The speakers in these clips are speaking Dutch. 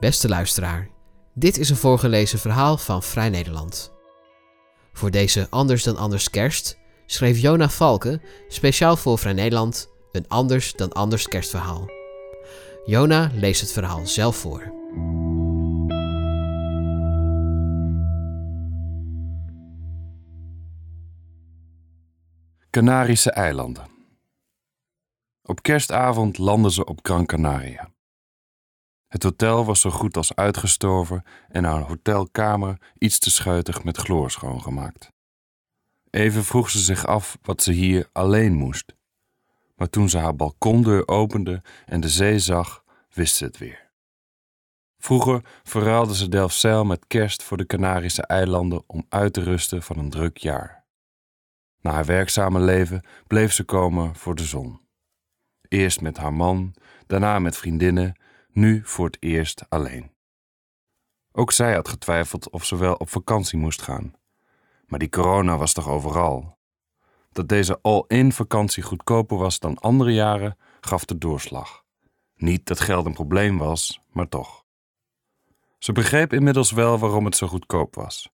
Beste luisteraar, dit is een voorgelezen verhaal van Vrij Nederland. Voor deze Anders dan Anders kerst schreef Jona Valken speciaal voor Vrij Nederland een Anders dan Anders kerstverhaal. Jona leest het verhaal zelf voor. Canarische eilanden. Op kerstavond landden ze op Gran Canaria. Het hotel was zo goed als uitgestorven en haar hotelkamer iets te schuitig met chloor schoongemaakt. Even vroeg ze zich af wat ze hier alleen moest. Maar toen ze haar balkondeur opende en de zee zag, wist ze het weer. Vroeger verruilde ze Delfzijl met kerst voor de Canarische eilanden om uit te rusten van een druk jaar. Na haar werkzame leven bleef ze komen voor de zon. Eerst met haar man, daarna met vriendinnen, nu voor het eerst alleen. Ook zij had getwijfeld of ze wel op vakantie moest gaan. Maar die corona was toch overal? Dat deze all-in vakantie goedkoper was dan andere jaren, gaf de doorslag. Niet dat geld een probleem was, maar toch. Ze begreep inmiddels wel waarom het zo goedkoop was.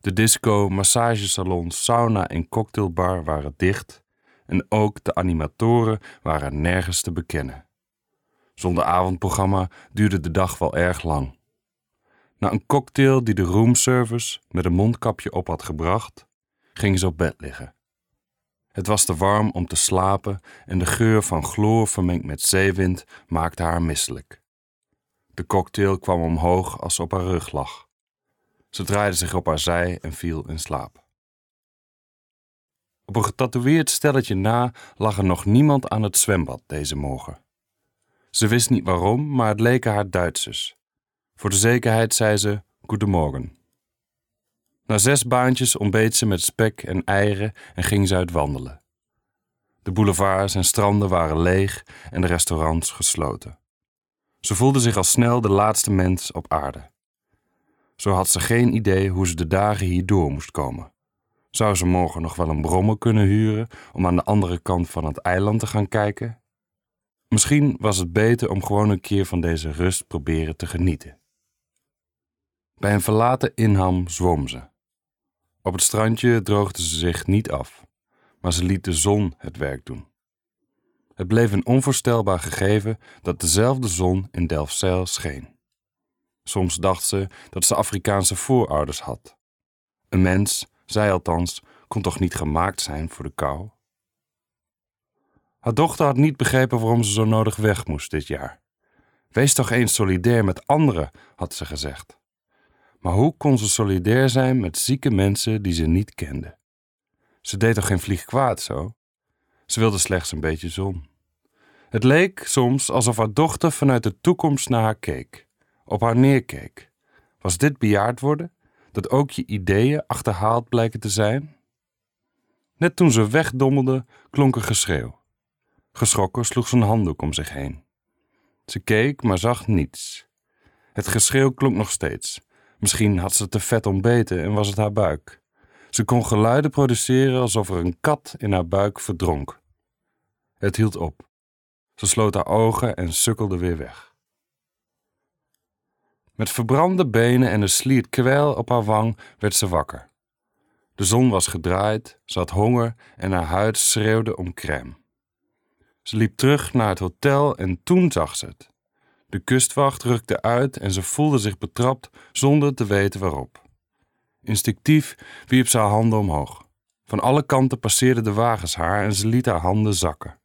De disco, massagesalon, sauna en cocktailbar waren dicht en ook de animatoren waren nergens te bekennen. Zonder avondprogramma duurde de dag wel erg lang. Na een cocktail die de roomservice met een mondkapje op had gebracht, ging ze op bed liggen. Het was te warm om te slapen en de geur van chloor vermengd met zeewind maakte haar misselijk. De cocktail kwam omhoog als ze op haar rug lag. Ze draaide zich op haar zij en viel in slaap. Op een getatoeëerd stelletje na lag er nog niemand aan het zwembad deze morgen. Ze wist niet waarom, maar het leken haar Duitsers. Voor de zekerheid zei ze Goedemorgen. Na zes baantjes ontbeet ze met spek en eieren en ging ze uit wandelen. De boulevards en stranden waren leeg en de restaurants gesloten. Ze voelde zich al snel de laatste mens op aarde. Zo had ze geen idee hoe ze de dagen hier door moest komen. Zou ze morgen nog wel een brommer kunnen huren om aan de andere kant van het eiland te gaan kijken? Misschien was het beter om gewoon een keer van deze rust proberen te genieten. Bij een verlaten inham zwom ze. Op het strandje droogde ze zich niet af, maar ze liet de zon het werk doen. Het bleef een onvoorstelbaar gegeven dat dezelfde zon in Delfzijl scheen. Soms dacht ze dat ze Afrikaanse voorouders had. Een mens, zij althans, kon toch niet gemaakt zijn voor de kou? Haar dochter had niet begrepen waarom ze zo nodig weg moest dit jaar. Wees toch eens solidair met anderen, had ze gezegd. Maar hoe kon ze solidair zijn met zieke mensen die ze niet kende? Ze deed toch geen vlieg kwaad zo? Ze wilde slechts een beetje zon. Het leek soms alsof haar dochter vanuit de toekomst naar haar keek, op haar neerkeek. Was dit bejaard worden? Dat ook je ideeën achterhaald blijken te zijn? Net toen ze wegdommelde, klonk een geschreeuw. Geschrokken sloeg ze een handdoek om zich heen. Ze keek, maar zag niets. Het geschreeuw klonk nog steeds. Misschien had ze te vet ontbeten en was het haar buik. Ze kon geluiden produceren alsof er een kat in haar buik verdronk. Het hield op. Ze sloot haar ogen en sukkelde weer weg. Met verbrande benen en een sliert kwijl op haar wang werd ze wakker. De zon was gedraaid, ze had honger en haar huid schreeuwde om crème. Ze liep terug naar het hotel en toen zag ze het. De kustwacht rukte uit en ze voelde zich betrapt zonder te weten waarop. Instinctief wierp ze haar handen omhoog. Van alle kanten passeerden de wagens haar en ze liet haar handen zakken.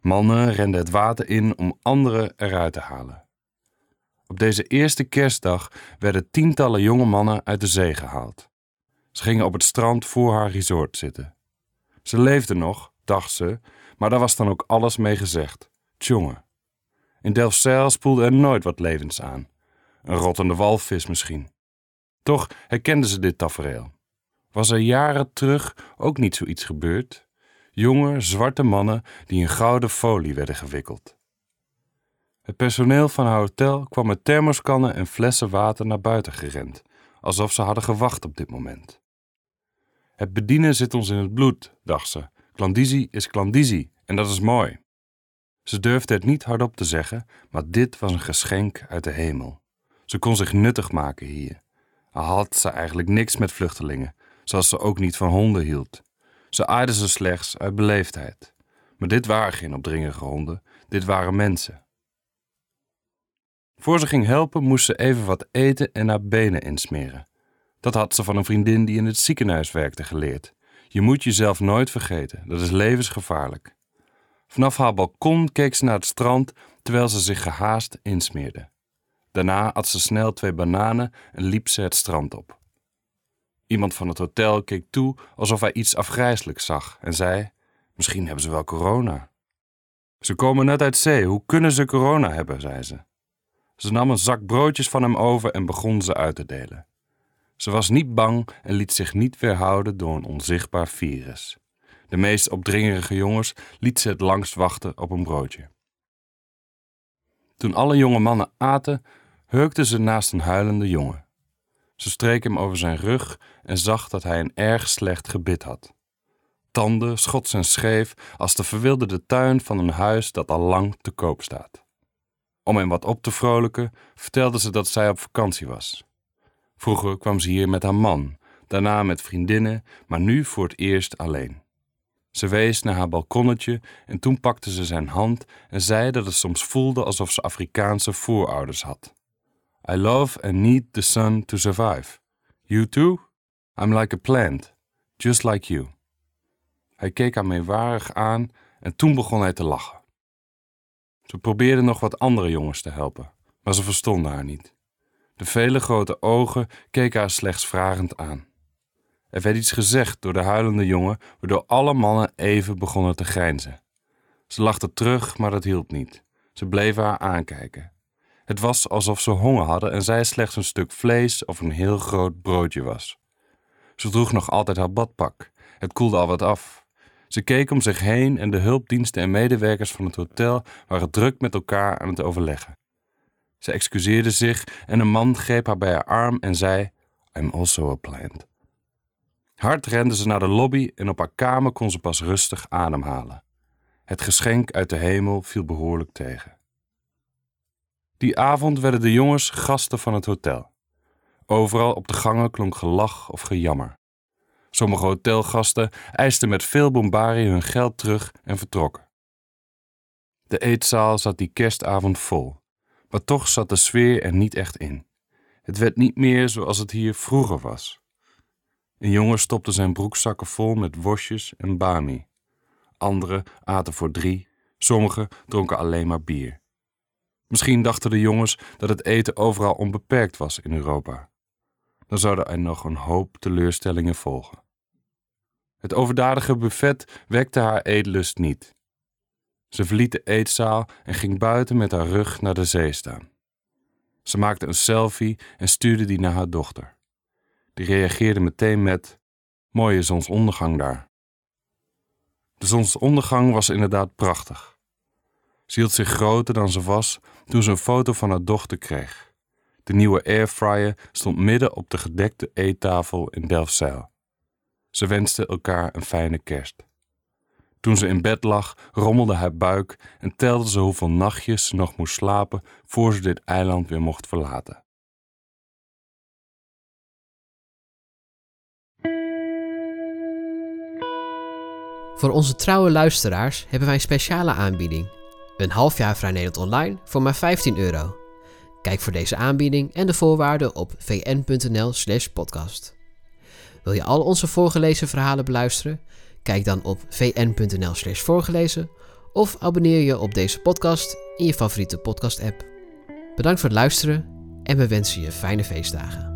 Mannen renden het water in om anderen eruit te halen. Op deze eerste kerstdag werden tientallen jonge mannen uit de zee gehaald. Ze gingen op het strand voor haar resort zitten. Ze leefde nog, dacht ze, maar daar was dan ook alles mee gezegd. Tjonge. In Delfzijl spoelde er nooit wat levens aan. Een rottende walvis misschien. Toch herkende ze dit tafereel. Was er jaren terug ook niet zoiets gebeurd? Jonge, zwarte mannen die in gouden folie werden gewikkeld. Het personeel van haar hotel kwam met thermoskannen en flessen water naar buiten gerend, alsof ze hadden gewacht op dit moment. Het bedienen zit ons in het bloed, dacht ze. Klandizie is klandizie en dat is mooi. Ze durfde het niet hardop te zeggen, maar dit was een geschenk uit de hemel. Ze kon zich nuttig maken hier. Al had ze eigenlijk niks met vluchtelingen, zoals ze ook niet van honden hield. Ze aaide ze slechts uit beleefdheid. Maar dit waren geen opdringerige honden, dit waren mensen. Voor ze ging helpen, moest ze even wat eten en haar benen insmeren. Dat had ze van een vriendin die in het ziekenhuis werkte geleerd. Je moet jezelf nooit vergeten, dat is levensgevaarlijk. Vanaf haar balkon keek ze naar het strand terwijl ze zich gehaast insmeerde. Daarna at ze snel twee bananen en liep ze het strand op. Iemand van het hotel keek toe alsof hij iets afgrijselijks zag en zei: Misschien hebben ze wel corona. Ze komen net uit zee, hoe kunnen ze corona hebben? zei ze. Ze nam een zak broodjes van hem over en begon ze uit te delen. Ze was niet bang en liet zich niet weerhouden door een onzichtbaar virus. De meest opdringerige jongens liet ze het langst wachten op een broodje. Toen alle jonge mannen aten, hurkte ze naast een huilende jongen. Ze streek hem over zijn rug en zag dat hij een erg slecht gebit had. Tanden, schots en scheef als de verwilderde tuin van een huis dat al lang te koop staat. Om hem wat op te vrolijken, vertelde ze dat zij op vakantie was. Vroeger kwam ze hier met haar man, daarna met vriendinnen, maar nu voor het eerst alleen. Ze wees naar haar balkonnetje en toen pakte ze zijn hand en zei dat het soms voelde alsof ze Afrikaanse voorouders had. I love and need the sun to survive. You too? I'm like a plant, just like you. Hij keek haar meewarig aan en toen begon hij te lachen. Ze probeerde nog wat andere jongens te helpen, maar ze verstonden haar niet. De vele grote ogen keken haar slechts vragend aan. Er werd iets gezegd door de huilende jongen, waardoor alle mannen even begonnen te grijnzen. Ze lachte terug, maar dat hielp niet. Ze bleven haar aankijken. Het was alsof ze honger hadden en zij slechts een stuk vlees of een heel groot broodje was. Ze droeg nog altijd haar badpak. Het koelde al wat af. Ze keek om zich heen en de hulpdiensten en medewerkers van het hotel waren druk met elkaar aan het overleggen. Ze excuseerde zich en een man greep haar bij haar arm en zei: I'm also a plant. Hard rende ze naar de lobby en op haar kamer kon ze pas rustig ademhalen. Het geschenk uit de hemel viel behoorlijk tegen. Die avond werden de jongens gasten van het hotel. Overal op de gangen klonk gelach of gejammer. Sommige hotelgasten eisten met veel bombarie hun geld terug en vertrokken. De eetzaal zat die kerstavond vol, maar toch zat de sfeer er niet echt in. Het werd niet meer zoals het hier vroeger was. Een jongen stopte zijn broekzakken vol met worstjes en bami. Anderen aten voor drie, sommigen dronken alleen maar bier. Misschien dachten de jongens dat het eten overal onbeperkt was in Europa. Dan zouden er nog een hoop teleurstellingen volgen. Het overdadige buffet wekte haar eetlust niet. Ze verliet de eetzaal en ging buiten met haar rug naar de zee staan. Ze maakte een selfie en stuurde die naar haar dochter. Die reageerde meteen met: Mooie zonsondergang daar. De zonsondergang was inderdaad prachtig. Ze hield zich groter dan ze was toen ze een foto van haar dochter kreeg. De nieuwe airfryer stond midden op de gedekte eettafel in Delfzijl. Ze wensten elkaar een fijne kerst. Toen ze in bed lag, rommelde haar buik en telde ze hoeveel nachtjes ze nog moest slapen voor ze dit eiland weer mocht verlaten. Voor onze trouwe luisteraars hebben wij een speciale aanbieding. Een half jaar Vrij Nederland online voor maar 15 euro. Kijk voor deze aanbieding en de voorwaarden op vn.nl/slash podcast. Wil je al onze voorgelezen verhalen beluisteren? Kijk dan op vn.nl/slash voorgelezen of abonneer je op deze podcast in je favoriete podcast-app. Bedankt voor het luisteren en we wensen je fijne feestdagen.